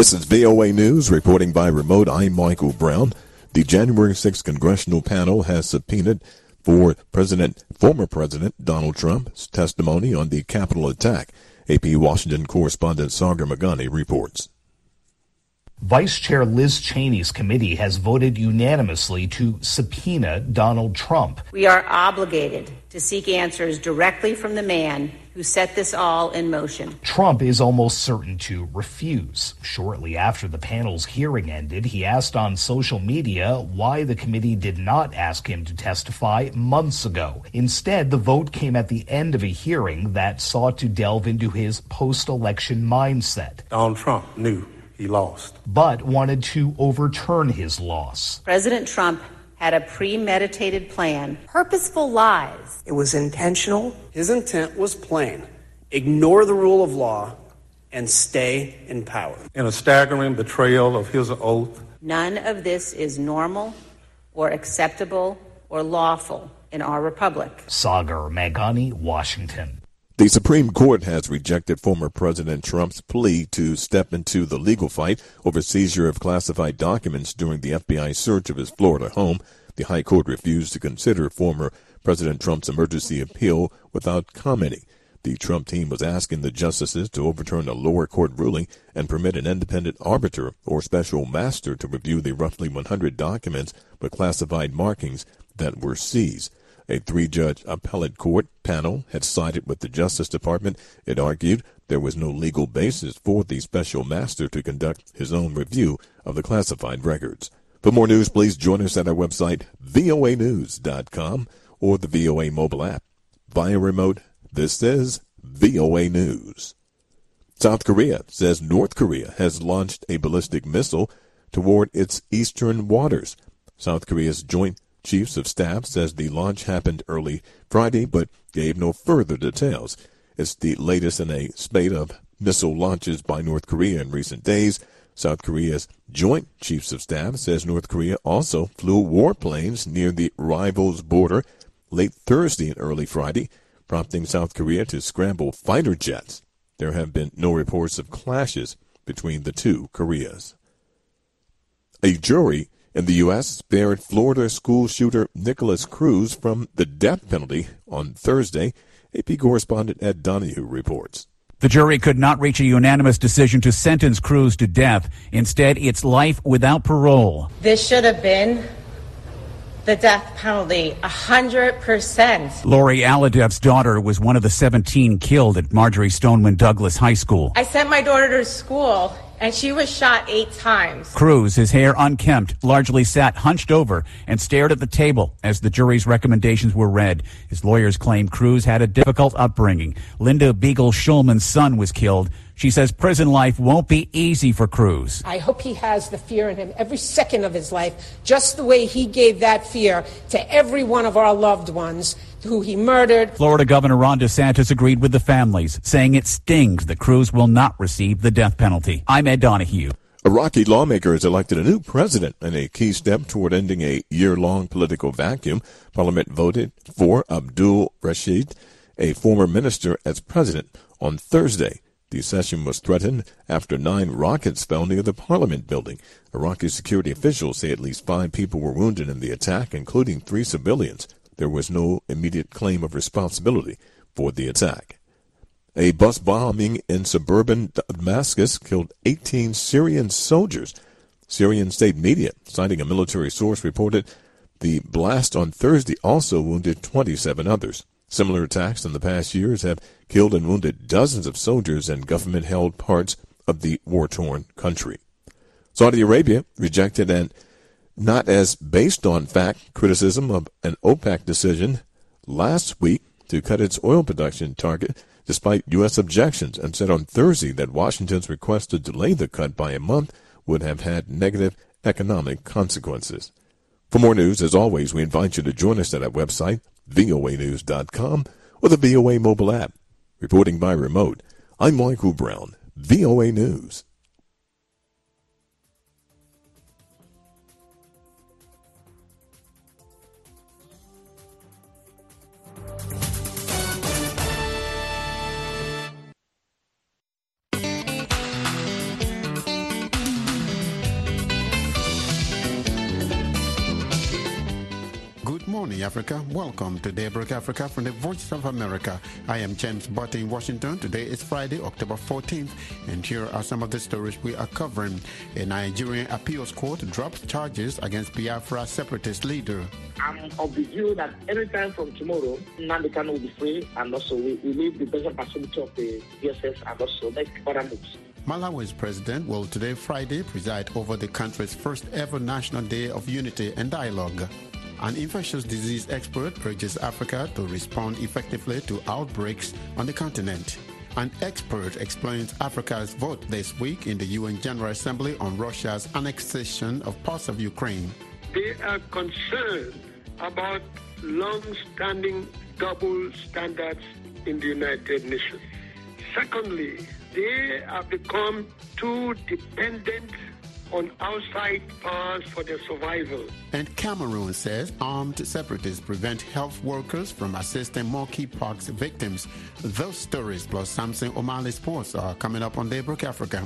This is VOA News reporting by remote. I'm Michael Brown. The January 6th congressional panel has subpoenaed for President, former President Donald Trump's testimony on the Capitol attack. AP Washington correspondent Sagar Meghani reports. Vice Chair Liz Cheney's committee has voted unanimously to subpoena Donald Trump. We are obligated to seek answers directly from the man who set this all in motion. Trump is almost certain to refuse. Shortly after the panel's hearing ended, he asked on social media why the committee did not ask him to testify months ago. Instead, the vote came at the end of a hearing that sought to delve into his post election mindset. Donald Trump knew he lost. But wanted to overturn his loss. President Trump had a premeditated plan, purposeful lies. It was intentional. His intent was plain ignore the rule of law and stay in power. In a staggering betrayal of his oath, none of this is normal or acceptable or lawful in our republic. Sagar Meghani, Washington. The Supreme Court has rejected former President Trump's plea to step into the legal fight over seizure of classified documents during the FBI search of his Florida home. The High Court refused to consider former President Trump's emergency appeal without commenting. The Trump team was asking the justices to overturn a lower court ruling and permit an independent arbiter or special master to review the roughly 100 documents with classified markings that were seized. A three judge appellate court panel had sided with the Justice Department. It argued there was no legal basis for the special master to conduct his own review of the classified records. For more news, please join us at our website, voanews.com, or the VOA mobile app. Via remote, this is VOA News. South Korea says North Korea has launched a ballistic missile toward its eastern waters. South Korea's joint Chiefs of Staff says the launch happened early Friday, but gave no further details. It's the latest in a spate of missile launches by North Korea in recent days. South Korea's Joint Chiefs of Staff says North Korea also flew warplanes near the rivals' border late Thursday and early Friday, prompting South Korea to scramble fighter jets. There have been no reports of clashes between the two Koreas. A jury in the U.S., spared Florida school shooter Nikolas Cruz from the death penalty on Thursday. AP correspondent Ed Donahue reports. The jury could not reach a unanimous decision to sentence Cruz to death. Instead, it's life without parole. This should have been the death penalty, 100%. Lori Alhadeff's daughter was one of the 17 killed at Marjory Stoneman Douglas High School. I sent my daughter to school and she was shot eight times. Cruz, his hair unkempt, largely sat hunched over and stared at the table as the jury's recommendations were read. His lawyers claim Cruz had a difficult upbringing. Linda Beigel Schulman's son was killed. She says prison life won't be easy for Cruz. I hope he has the fear in him every second of his life, just the way he gave that fear to every one of our loved ones who he murdered. Florida Governor Ron DeSantis agreed with the families, saying it stings that Cruz will not receive the death penalty. I'm Ed Donahue. Iraqi lawmakers elected a new president in a key step toward ending a year-long political vacuum. Parliament voted for Abdul Rashid, a former minister, as president on Thursday. The session was threatened after nine rockets fell near the parliament building. Iraqi security officials say at least five people were wounded in the attack, including three civilians. There was no immediate claim of responsibility for the attack. A bus bombing in suburban Damascus killed 18 Syrian soldiers. Syrian state media, citing a military source, reported the blast on Thursday also wounded 27 others. Similar attacks in the past years have killed and wounded dozens of soldiers in government held parts of the war torn country. Saudi Arabia rejected an not as based on fact criticism of an OPEC decision last week to cut its oil production target despite U.S. objections and said on Thursday that Washington's request to delay the cut by a month would have had negative economic consequences. For more news, as always, we invite you to join us at our website, voanews.com, or the VOA mobile app. Reporting by remote, I'm Michael Brown, VOA News. Morning, Africa. Welcome to Daybreak Africa from the Voice of America. I am James Butty in Washington. Today is Friday, October 14th, and here are some of the stories we are covering. A Nigerian appeals court drops charges against Biafra separatist leader. I'm of the view that anytime from tomorrow, Nnamdi Kanu will be free, and also we, we leave the best possibility of the DSS and also make other moves. Malawi's president will today, Friday, preside over the country's first ever National Day of Unity and Dialogue. An infectious disease expert urges Africa to respond effectively to outbreaks on the continent. An expert explains Africa's vote this week in the UN General Assembly on Russia's annexation of parts of Ukraine. They are concerned about long-standing double standards in the United Nations. Secondly, they have become too dependent on outside powers for their survival. And Cameroon says armed separatists prevent health workers from assisting monkeypox victims. Those stories plus Samson Omale Sports are coming up on Daybreak Africa.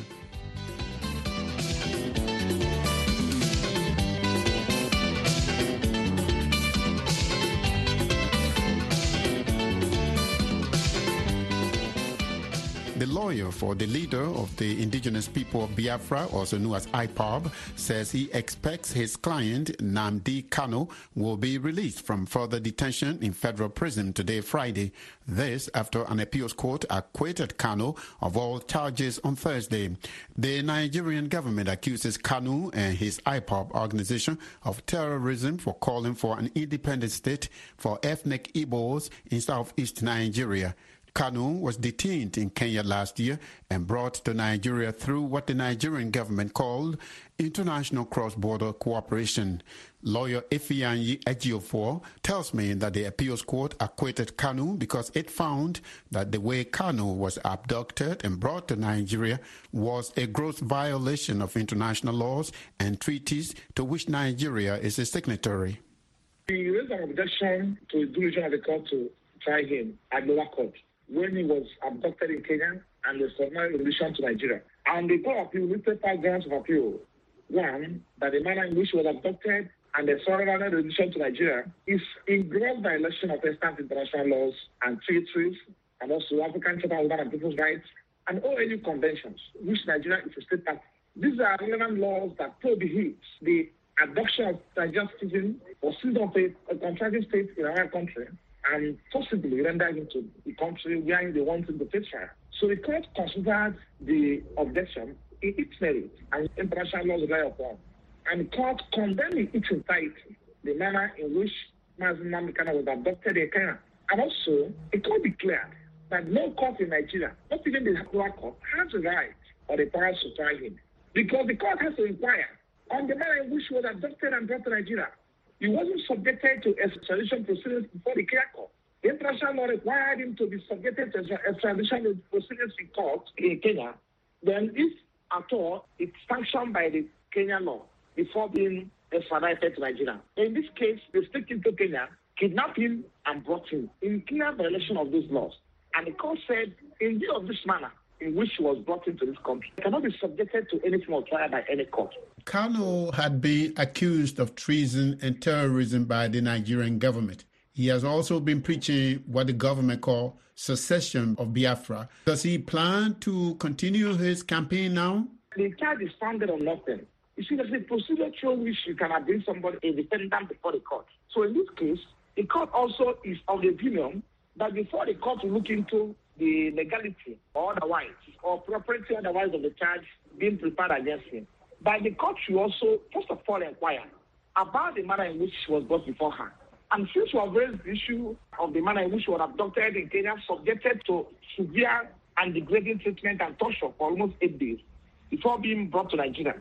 Lawyer for the leader of the indigenous people of Biafra, also known as IPOB, says he expects his client, Nnamdi Kanu, will be released from further detention in federal prison today, Friday. This after an appeals court acquitted Kanu of all charges on Thursday. The Nigerian government accuses Kanu and his IPOB organization of terrorism for calling for an independent state for ethnic Igbos in southeast Nigeria. Kanu was detained in Kenya last year and brought to Nigeria through what the Nigerian government called international cross-border cooperation. Lawyer Ifeanyi Ejiofor tells me that the appeals court acquitted Kanu because it found that the way Kanu was abducted and brought to Nigeria was a gross violation of international laws and treaties to which Nigeria is a signatory. We raised an objection to the decision of the court to try him at lower court when he was abducted in Kenya and the submarine relation to Nigeria. And the court appeal listed five grounds of appeal. One, that the manner in which he was abducted and the surrender relation to Nigeria is in gross violation of extant international laws and treaties, and also African Charter of Human and People's Rights, and all ONU conventions, which Nigeria is a state party. These are relevant laws that prohibit the abduction of Nigerian citizens or citizens of a, contracting state in another country and possibly render him to the country where they want him to face. So the court considered the objection in its merit and international laws rely upon. And the court condemned in its entirety the manner in which Nnamdi Kanu was abducted in Kenya. And also, the court declared that no court in Nigeria, not even the lower court, has the right or the power to try him. Because the court has to inquire on the manner in which he was abducted and brought to Nigeria. He wasn't subjected to extradition proceedings before the court. The international law required him to be subjected to extradition proceedings in court in Kenya. Then, if at all, it's sanctioned by the Kenyan law before being extradited to Nigeria. In this case, they took him to Kenya, kidnapped him, and brought him in clear violation of these laws. And the court said, in view of this manner in which he was brought into this country, cannot be subjected to any form of trial by any court. Kanu had been accused of treason and terrorism by the Nigerian government. He has also been preaching what the government call secession of Biafra. Does he plan to continue his campaign now? The charge is founded on nothing. You see, there's a procedure through which you can bring somebody, a defendant, before the court. So in this case, the court also is of the opinion that before the court will look into the legality or otherwise, or property otherwise of the charge being prepared against him, but the court should also, first of all, inquire about the manner in which she was brought before her. And since we have raised the issue of the manner in which she was abducted in Kenya, subjected to severe and degrading treatment and torture for almost eight days before being brought to Nigeria,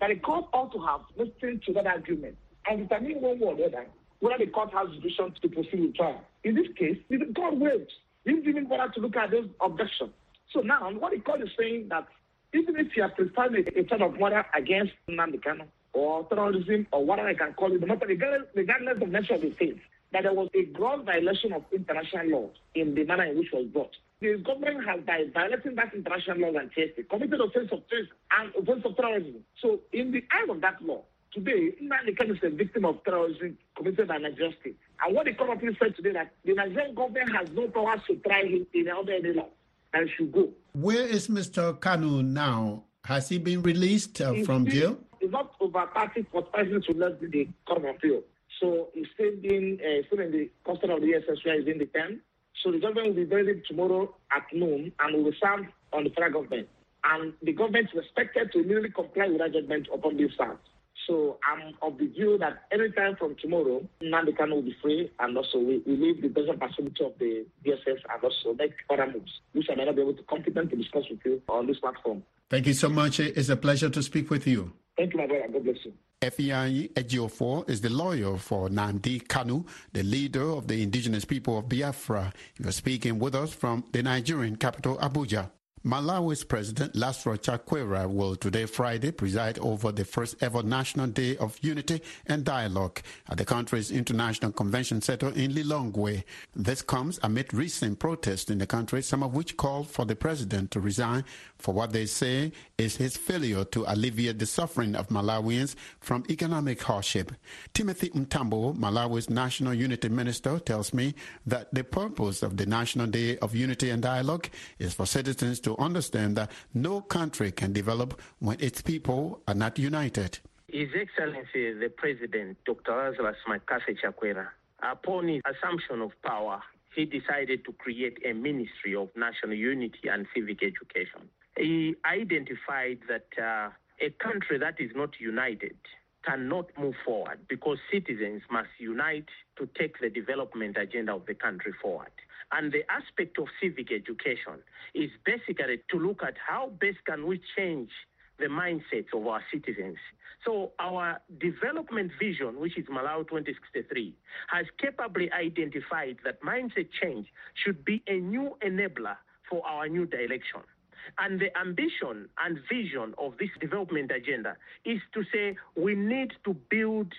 that the court ought to have listened to that argument and determine one way or the other whether the court has jurisdiction to proceed with trial. In this case, the court waived. He didn't even bother to look at those objections. So now, what the court is saying that even if you have prepared a, a of murder against Nnamdi Kanu or terrorism or whatever I can call it, regardless, regardless of the nature of the offense, that there was a gross violation of international law in the manner in which it was brought. The government has, by violating that international law and TSA, committed offense of treason and offense of terrorism. So, in the eyes of that law, today, Nnamdi is a victim of terrorism committed by Nigeria state. And what the court of appeal said today that the Nigerian government has no powers to try him in under any law and should go. Where is Mr. Kanu now? Has he been released uh, from still, jail? It's not over 30 for person to let the court of appeal. So he's still in, uh, still in the custody of the where he's in the pen. So the government will be buried tomorrow at noon and will serve on the federal government. And the government is expected to immediately comply with that judgment upon this start. So I'm of the view that anytime from tomorrow, Nnamdi Kanu will be free, and also we, we leave the present possibility of the DSS and also make further moves, which I may not be able to competently discuss with you on this platform. Thank you so much. It's a pleasure to speak with you. Thank you, my brother. God bless you. Ifeanyi Ejiofor is the lawyer for Nnamdi Kanu, the leader of the indigenous people of Biafra. He was speaking with us from the Nigerian capital, Abuja. Malawi's President Lazarus Chakwera will today, Friday, preside over the first ever National Day of Unity and Dialogue at the country's International Convention Center in Lilongwe. This comes amid recent protests in the country, some of which call for the president to resign for what they say is his failure to alleviate the suffering of Malawians from economic hardship. Timothy Mtambo, Malawi's National Unity Minister, tells me that the purpose of the National Day of Unity and Dialogue is for citizens to understand that no country can develop when its people are not united. His Excellency the President, Dr. Lazarus Makasse Chakwera, upon his assumption of power, he decided to create a Ministry of National Unity and Civic Education. He identified that uh, a country that is not united cannot move forward because citizens must unite to take the development agenda of the country forward. And the aspect of civic education is basically to look at how best can we change the mindsets of our citizens. So our development vision, which is Malawi 2063, has capably identified that mindset change should be a new enabler for our new direction. And the ambition and vision of this development agenda is to say we need to build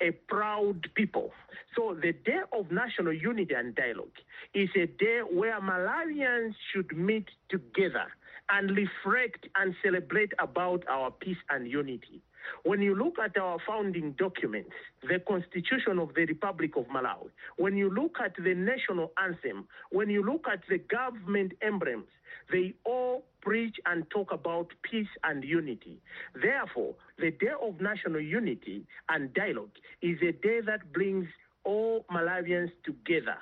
a proud people. So the Day of National Unity and Dialogue is a day where Malawians should meet together and reflect and celebrate about our peace and unity. When you look at our founding documents, the Constitution of the Republic of Malawi, when you look at the national anthem, when you look at the government emblems, they all preach and talk about peace and unity. Therefore, the Day of National Unity and Dialogue is a day that brings all Malawians together.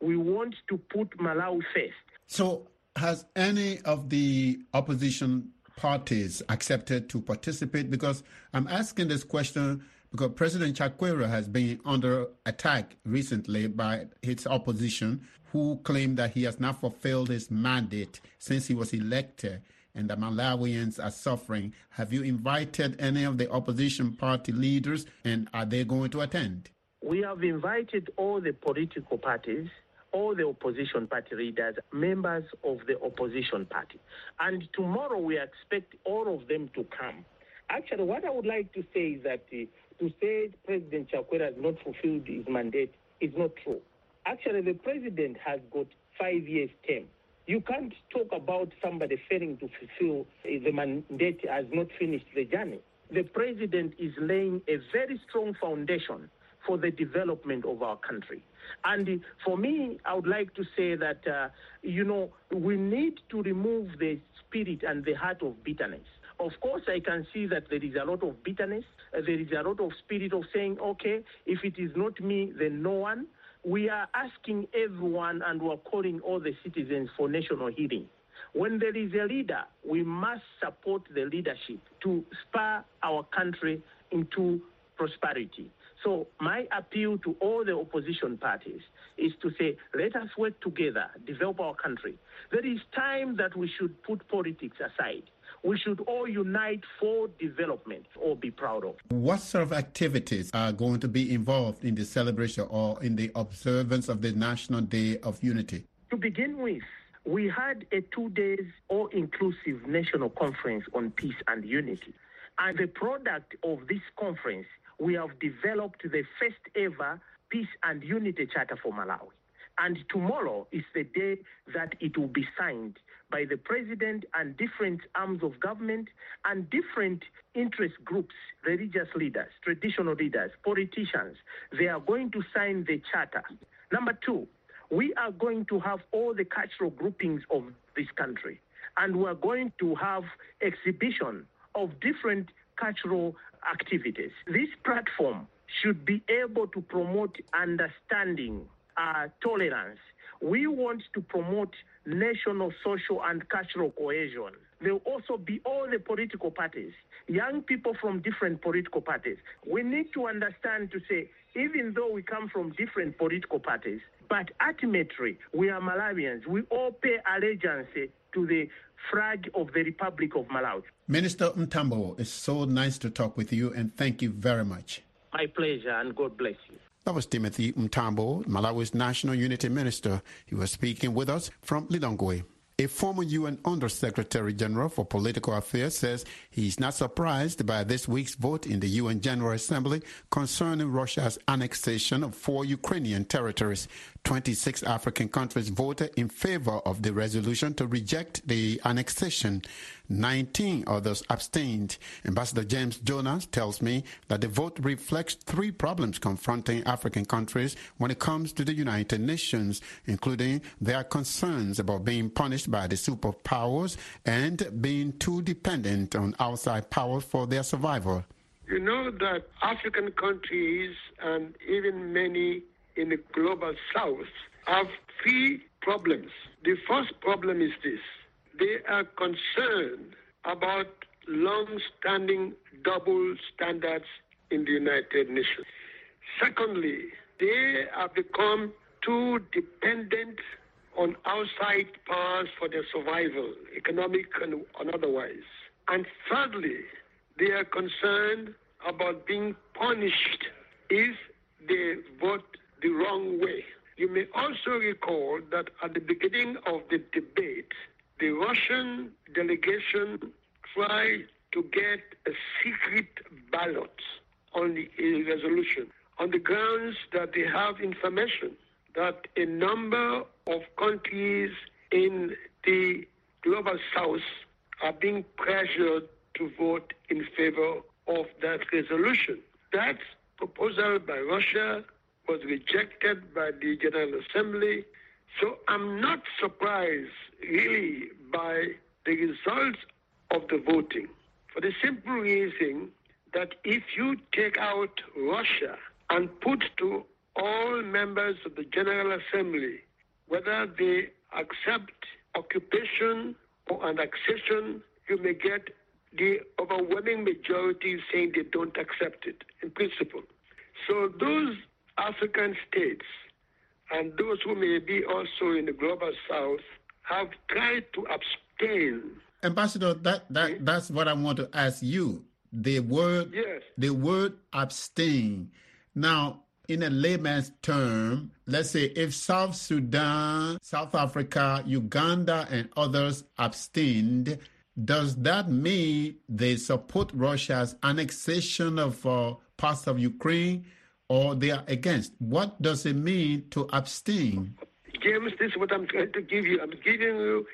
We want to put Malawi first. So, has any of the opposition parties accepted to participate? Because I'm asking this question because President Chakwera has been under attack recently by his opposition, who claim that he has not fulfilled his mandate since he was elected and the Malawians are suffering. Have you invited any of the opposition party leaders and are they going to attend? We have invited all the political parties all the opposition party leaders, members of the opposition party. And tomorrow we expect all of them to come. Actually, what I would like to say is that uh, to say President Chakwera has not fulfilled his mandate is not true. Actually, the president has got five years term. You can't talk about somebody failing to fulfill the mandate has not finished the journey. The president is laying a very strong foundation for the development of our country. And for me, I would like to say that, uh, you know, we need to remove the spirit and the heart of bitterness. Of course, I can see that there is a lot of bitterness. Uh, there is a lot of spirit of saying, okay, if it is not me, then no one. We are asking everyone and we are calling all the citizens for national healing. When there is a leader, we must support the leadership to spur our country into prosperity. So, my appeal to all the opposition parties is to say, let us work together, develop our country. There is time that we should put politics aside. We should all unite for development or be proud of. What sort of activities are going to be involved in the celebration or in the observance of the National Day of Unity? To begin with, we had a two days all inclusive national conference on peace and unity. And the product of this conference we have developed the first ever Peace and Unity Charter for Malawi. And tomorrow is the day that it will be signed by the president and different arms of government and different interest groups, religious leaders, traditional leaders, politicians. They are going to sign the charter. Number two, we are going to have all the cultural groupings of this country, and we are going to have exhibition of different cultural activities. This platform should be able to promote understanding, uh, tolerance. We want to promote national, social, and cultural cohesion. There will also be all the political parties, young people from different political parties. We need to understand to say, even though we come from different political parties, but ultimately we are Malawians. We all pay allegiance to the flag of the Republic of Malawi. Minister Mtambo, it's so nice to talk with you and thank you very much. My pleasure and God bless you. That was Timothy Mtambo, Malawi's National Unity Minister. He was speaking with us from Lilongwe. A former UN Undersecretary General for Political Affairs says he's not surprised by this week's vote in the UN General Assembly concerning Russia's annexation of four Ukrainian territories. 26 African countries voted in favor of the resolution to reject the annexation. 19 others abstained. Ambassador James Jonah tells me that the vote reflects three problems confronting African countries when it comes to the United Nations, including their concerns about being punished by the superpowers and being too dependent on outside powers for their survival. You know that African countries and even many in the global south have three problems. The first problem is this they are concerned about long standing double standards in the United Nations. Secondly, they have become too dependent on outside powers for their survival, economic and, and otherwise. And thirdly, they are concerned about being punished if they vote the wrong way. You may also recall that at the beginning of the debate, the Russian delegation tried to get a secret ballot on the resolution on the grounds that they have information that a number of countries in the global south are being pressured to vote in favor of that resolution. That proposal by Russia was rejected by the General Assembly. So I'm not surprised, really, by the results of the voting for the simple reason that if you take out Russia and put to all members of the General Assembly whether they accept occupation or annexation, you may get the overwhelming majority saying they don't accept it in principle. So those African states and those who may be also in the global south have tried to abstain. Ambassador, that, that that's what I want to ask you. The word yes. the word abstain. Now, in a layman's term, let's say if South Sudan, South Africa, Uganda, and others abstained, does that mean they support Russia's annexation of uh, parts of Ukraine or they are against? What does it mean to abstain? James, this is what I'm trying to give you. I'm giving you,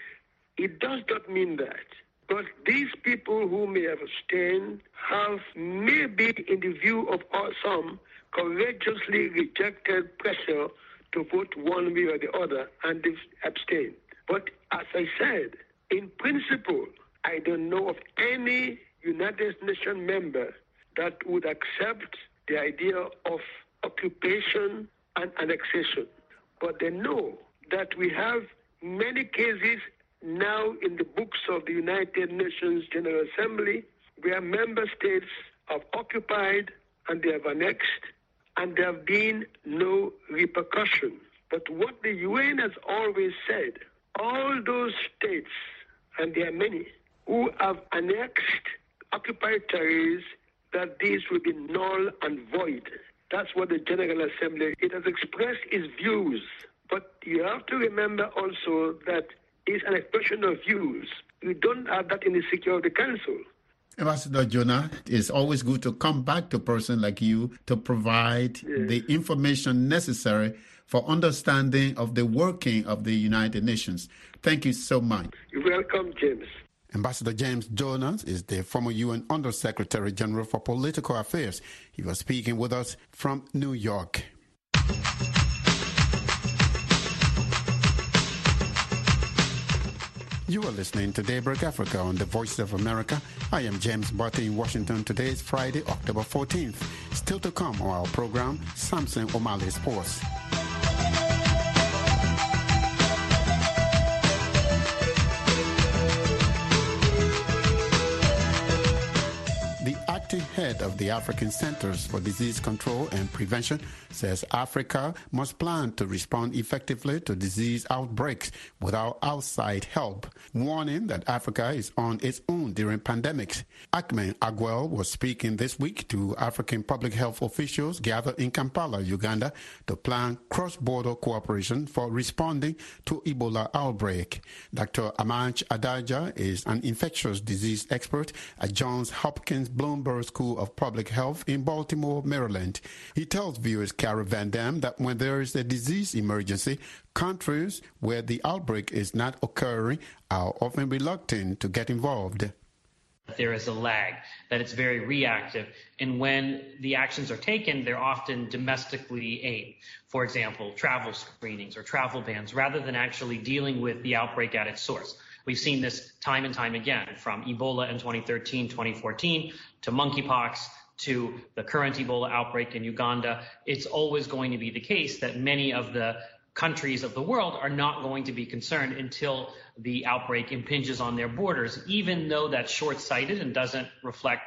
it does not mean that. But these people who may have abstained have maybe, in the view of some, courageously rejected pressure to vote one way or the other and abstained. But as I said, in principle, I don't know of any United Nations member that would accept the idea of occupation and annexation. But they know that we have many cases now in the books of the United Nations General Assembly where member states have occupied and they have annexed and there have been no repercussion. But what the UN has always said, all those states, and there are many, who have annexed occupied territories, that these will be null and void. That's what the General Assembly, it has expressed its views. But you have to remember also that it's an expression of views. We don't have that in the Security Council. Ambassador Jonah, it's always good to come back to a person like you to provide yes. the information necessary for understanding of the working of the United Nations. Thank you so much. You're welcome, James. Ambassador James Jonah is the former UN Undersecretary General for Political Affairs. He was speaking with us from New York. You are listening to Daybreak Africa on the Voice of America. I am James Butty in Washington. Today is Friday, October 14th. Still to come on our program, Samson Omale Sports. Head of the African Centers for Disease Control and Prevention says Africa must plan to respond effectively to disease outbreaks without outside help, warning that Africa is on its own during pandemics. Ahmed Ogwell was speaking this week to African public health officials gathered in Kampala, Uganda, to plan cross-border cooperation for responding to Ebola outbreak. Dr. Amesh Adalja is an infectious disease expert at Johns Hopkins Bloomberg School of Public Health in Baltimore, Maryland. He tells viewers Cara Van Dam that when there is a disease emergency, countries where the outbreak is not occurring are often reluctant to get involved. There is a lag, that it's very reactive. And when the actions are taken, they're often domestically aimed. For example, travel screenings or travel bans, rather than actually dealing with the outbreak at its source. We've seen this time and time again from Ebola in 2013, 2014 to monkeypox to the current Ebola outbreak in Uganda. It's always going to be the case that many of the countries of the world are not going to be concerned until the outbreak impinges on their borders, even though that's short sighted and doesn't reflect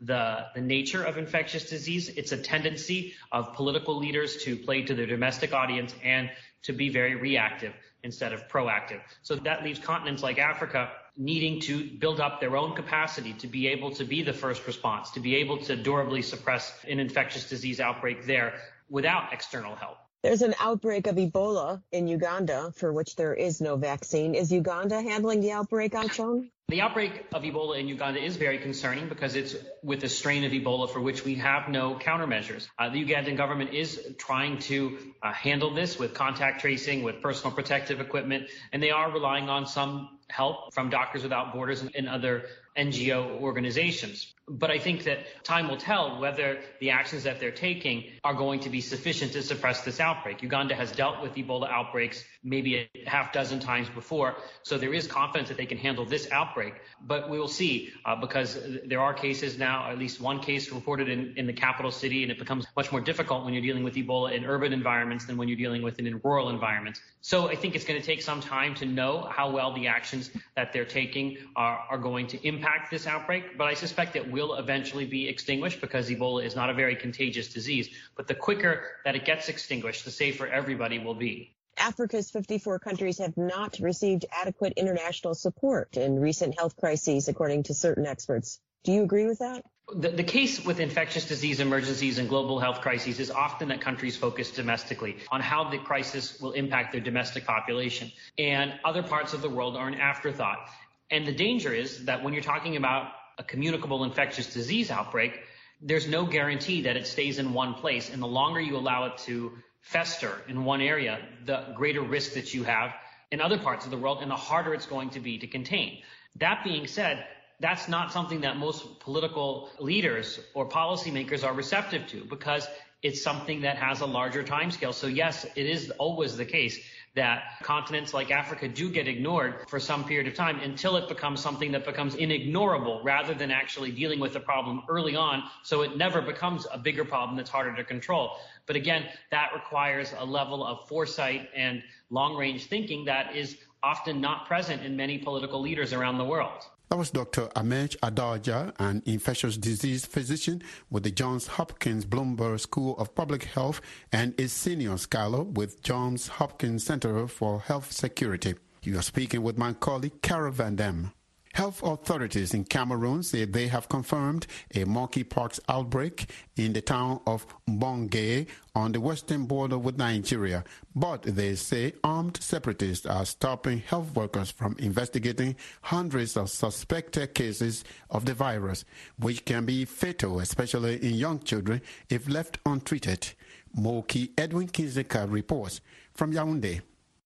the, the nature of infectious disease. It's a tendency of political leaders to play to their domestic audience and to be very reactive instead of proactive. So that leaves continents like Africa needing to build up their own capacity to be able to be the first response, to be able to durably suppress an infectious disease outbreak there without external help. There's an outbreak of Ebola in Uganda for which there is no vaccine. Is Uganda handling the outbreak, Achong? The outbreak of Ebola in Uganda is very concerning because it's with a strain of Ebola for which we have no countermeasures. Uh, the Ugandan government is trying to uh, handle this with contact tracing, with personal protective equipment, and they are relying on some help from Doctors Without Borders and other NGO organizations. But I think that time will tell whether the actions that they're taking are going to be sufficient to suppress this outbreak. Uganda has dealt with Ebola outbreaks maybe a half dozen times before, so there is confidence that they can handle this outbreak. But we will see uh, because there are cases now, at least one case reported in, in the capital city, and it becomes much more difficult when you're dealing with Ebola in urban environments than when you're dealing with it in rural environments. So I think it's going to take some time to know how well the actions that they're taking are, are going to impact this outbreak, but I suspect it will eventually be extinguished because Ebola is not a very contagious disease. But the quicker that it gets extinguished, the safer everybody will be. Africa's 54 countries have not received adequate international support in recent health crises, according to certain experts. Do you agree with that? The, the, case with infectious disease emergencies and global health crises is often that countries focus domestically on how the crisis will impact their domestic population. And other parts of the world are an afterthought. And the danger is that when you're talking about a communicable infectious disease outbreak, there's no guarantee that it stays in one place. And the longer you allow it to fester in one area, the greater risk that you have in other parts of the world and the harder it's going to be to contain. That being said, that's not something that most political leaders or policymakers are receptive to because it's something that has a larger timescale. So yes, it is always the case that continents like Africa do get ignored for some period of time until it becomes something that becomes inignorable rather than actually dealing with the problem early on so it never becomes a bigger problem that's harder to control. But again, that requires a level of foresight and long range thinking that is often not present in many political leaders around the world. That was Dr. Amesh Adalja, an infectious disease physician with the Johns Hopkins Bloomberg School of Public Health and a senior scholar with Johns Hopkins Center for Health Security. You are speaking with my colleague, Cara Van Dam. Health authorities in Cameroon say they have confirmed a monkeypox outbreak in the town of Mbonge on the western border with Nigeria. But they say armed separatists are stopping health workers from investigating hundreds of suspected cases of the virus, which can be fatal, especially in young children, if left untreated. Moki Edwin Kinzeka reports from Yaoundé.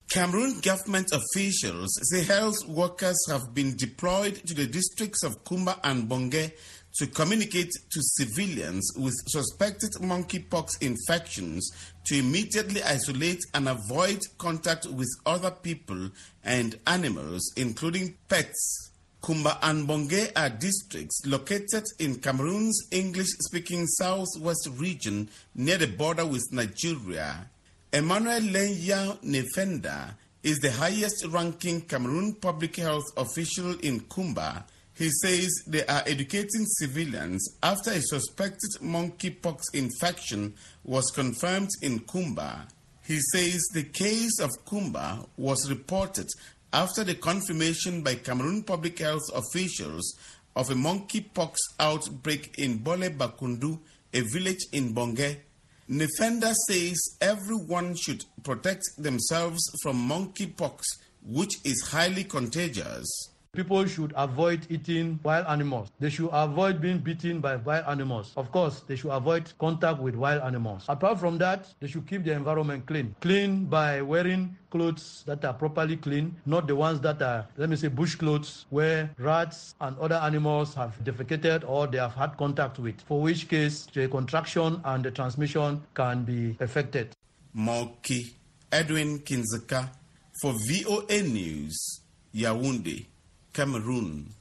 Cameroon government officials say health workers have been deployed to the districts of Kumba and Bonge to communicate to civilians with suspected monkeypox infections to immediately isolate and avoid contact with other people and animals, including pets. Kumba and Bonge are districts located in Cameroon's English speaking southwest region near the border with Nigeria. Emmanuel Lenya Nefenda is the highest ranking Cameroon public health official in Kumba. He says they are educating civilians after a suspected monkeypox infection was confirmed in Kumba. He says the case of Kumba was reported after the confirmation by Cameroon public health officials of a monkeypox outbreak in Bole Bakundu, a village in Bonge. Nefenda says everyone should protect themselves from monkeypox, which is highly contagious. People should avoid eating wild animals. They should avoid being bitten by wild animals. Of course, they should avoid contact with wild animals. Apart from that, they should keep the environment clean. Clean by wearing clothes that are properly clean, not the ones that are, let me say, bush clothes where rats and other animals have defecated or they have had contact with, for which case the contraction and the transmission can be affected. Moki Edwin Kinzeka for VOA News, Yaoundé. Cameroon.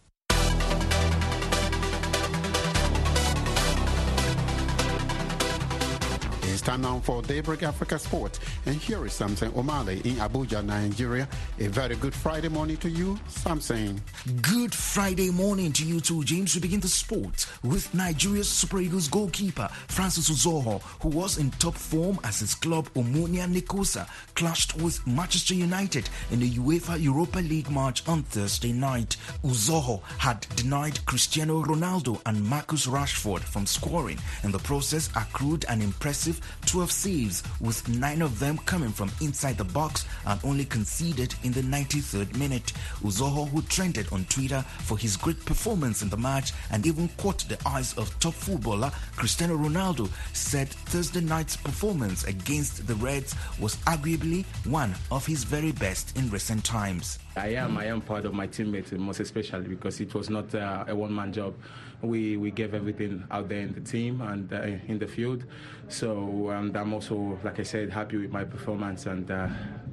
Time now for Daybreak Africa Sport. And here is Samson Omale in Abuja, Nigeria. A very good Friday morning to you, Samson. Good Friday morning to you too, James. We begin the sport with Nigeria's Super Eagles goalkeeper, Francis Uzoho, who was in top form as his club Omonia Nicosia clashed with Manchester United in the UEFA Europa League match on Thursday night. Uzoho had denied Cristiano Ronaldo and Marcus Rashford from scoring. In the process, accrued an impressive 12 saves, with nine of them coming from inside the box and only conceded in the 93rd minute. Uzoho, who trended on Twitter for his great performance in the match and even caught the eyes of top footballer Cristiano Ronaldo, said Thursday night's performance against the Reds was arguably one of his very best in recent times. I am. I am proud of my teammates, most especially because it was not uh, a one-man job. We we gave everything out there in the team and uh, in the field. So um, I'm also, like I said, happy with my performance. And uh,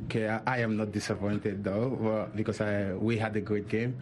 okay, I, I, am not disappointed though because I, we had a great game.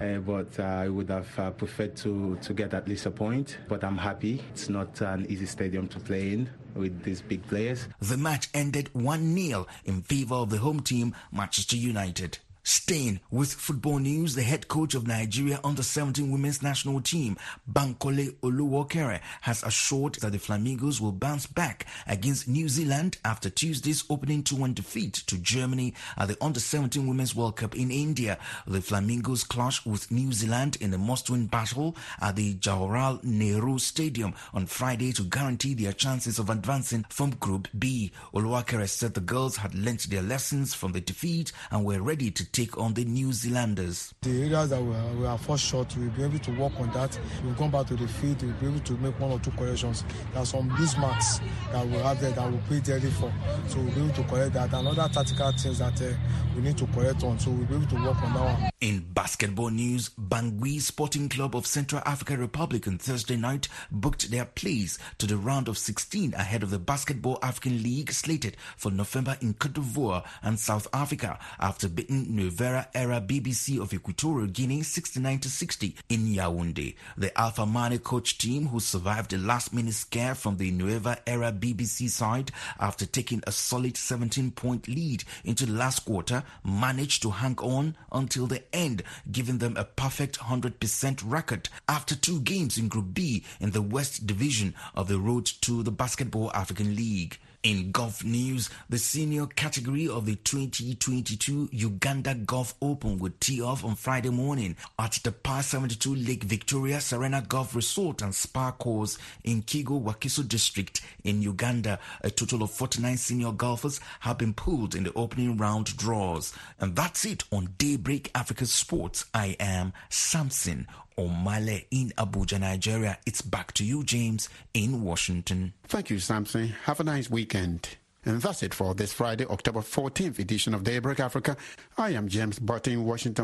Uh, but uh, I would have uh, preferred to, to get at least a point. But I'm happy. It's not an easy stadium to play in with these big players. The match ended 1 0 in favor of the home team, Manchester United. Staying with football news, the head coach of Nigeria under 17 women's national team, Bankole Olowookere, has assured that the Flamingos will bounce back against New Zealand after Tuesday's opening 2-1 defeat to Germany at the under 17 women's World Cup in India. The Flamingos clash with New Zealand in a must-win battle at the Jawaharlal Nehru Stadium on Friday to guarantee their chances of advancing from Group B. Olowookere said the girls had learnt their lessons from the defeat and were ready to take on the New Zealanders. The areas that we are, we are first short, we'll be able to work on that. We'll come back to the field, we'll be able to make one or two corrections. There are some mismarks that we have there that we'll pay dearly for. So we'll be able to correct that. And other tactical things that uh, we need to correct on. So we'll be able to work on that one. In basketball news, Bangui Sporting Club of Central African Republic on Thursday night booked their place to the round of 16 ahead of the Basketball African League slated for November in Cote d'Ivoire and South Africa after beating Nuevera era BBC of Equatorial Guinea 69 to 60 in Yaoundé. The Alpha Mane coach team, who survived a last minute scare from the Nueva era BBC side after taking a solid 17 point lead into the last quarter, managed to hang on until the end, giving them a perfect 100% record after two games in Group B in the West Division of the road to the Basketball African League. In golf news, the senior category of the 2022 Uganda Golf Open will tee off on Friday morning at the Par 72 Lake Victoria Serena Golf Resort and Spa Course in Kigo Wakiso District in Uganda. A total of 49 senior golfers have been pulled in the opening round draws. And that's it on Daybreak Africa Sports. I am Samson Omale in Abuja, Nigeria. It's back to you, James, in Washington. Thank you, Samson. Have a nice weekend. And that's it for this Friday, October 14th edition of Daybreak Africa. I am James Barton in Washington.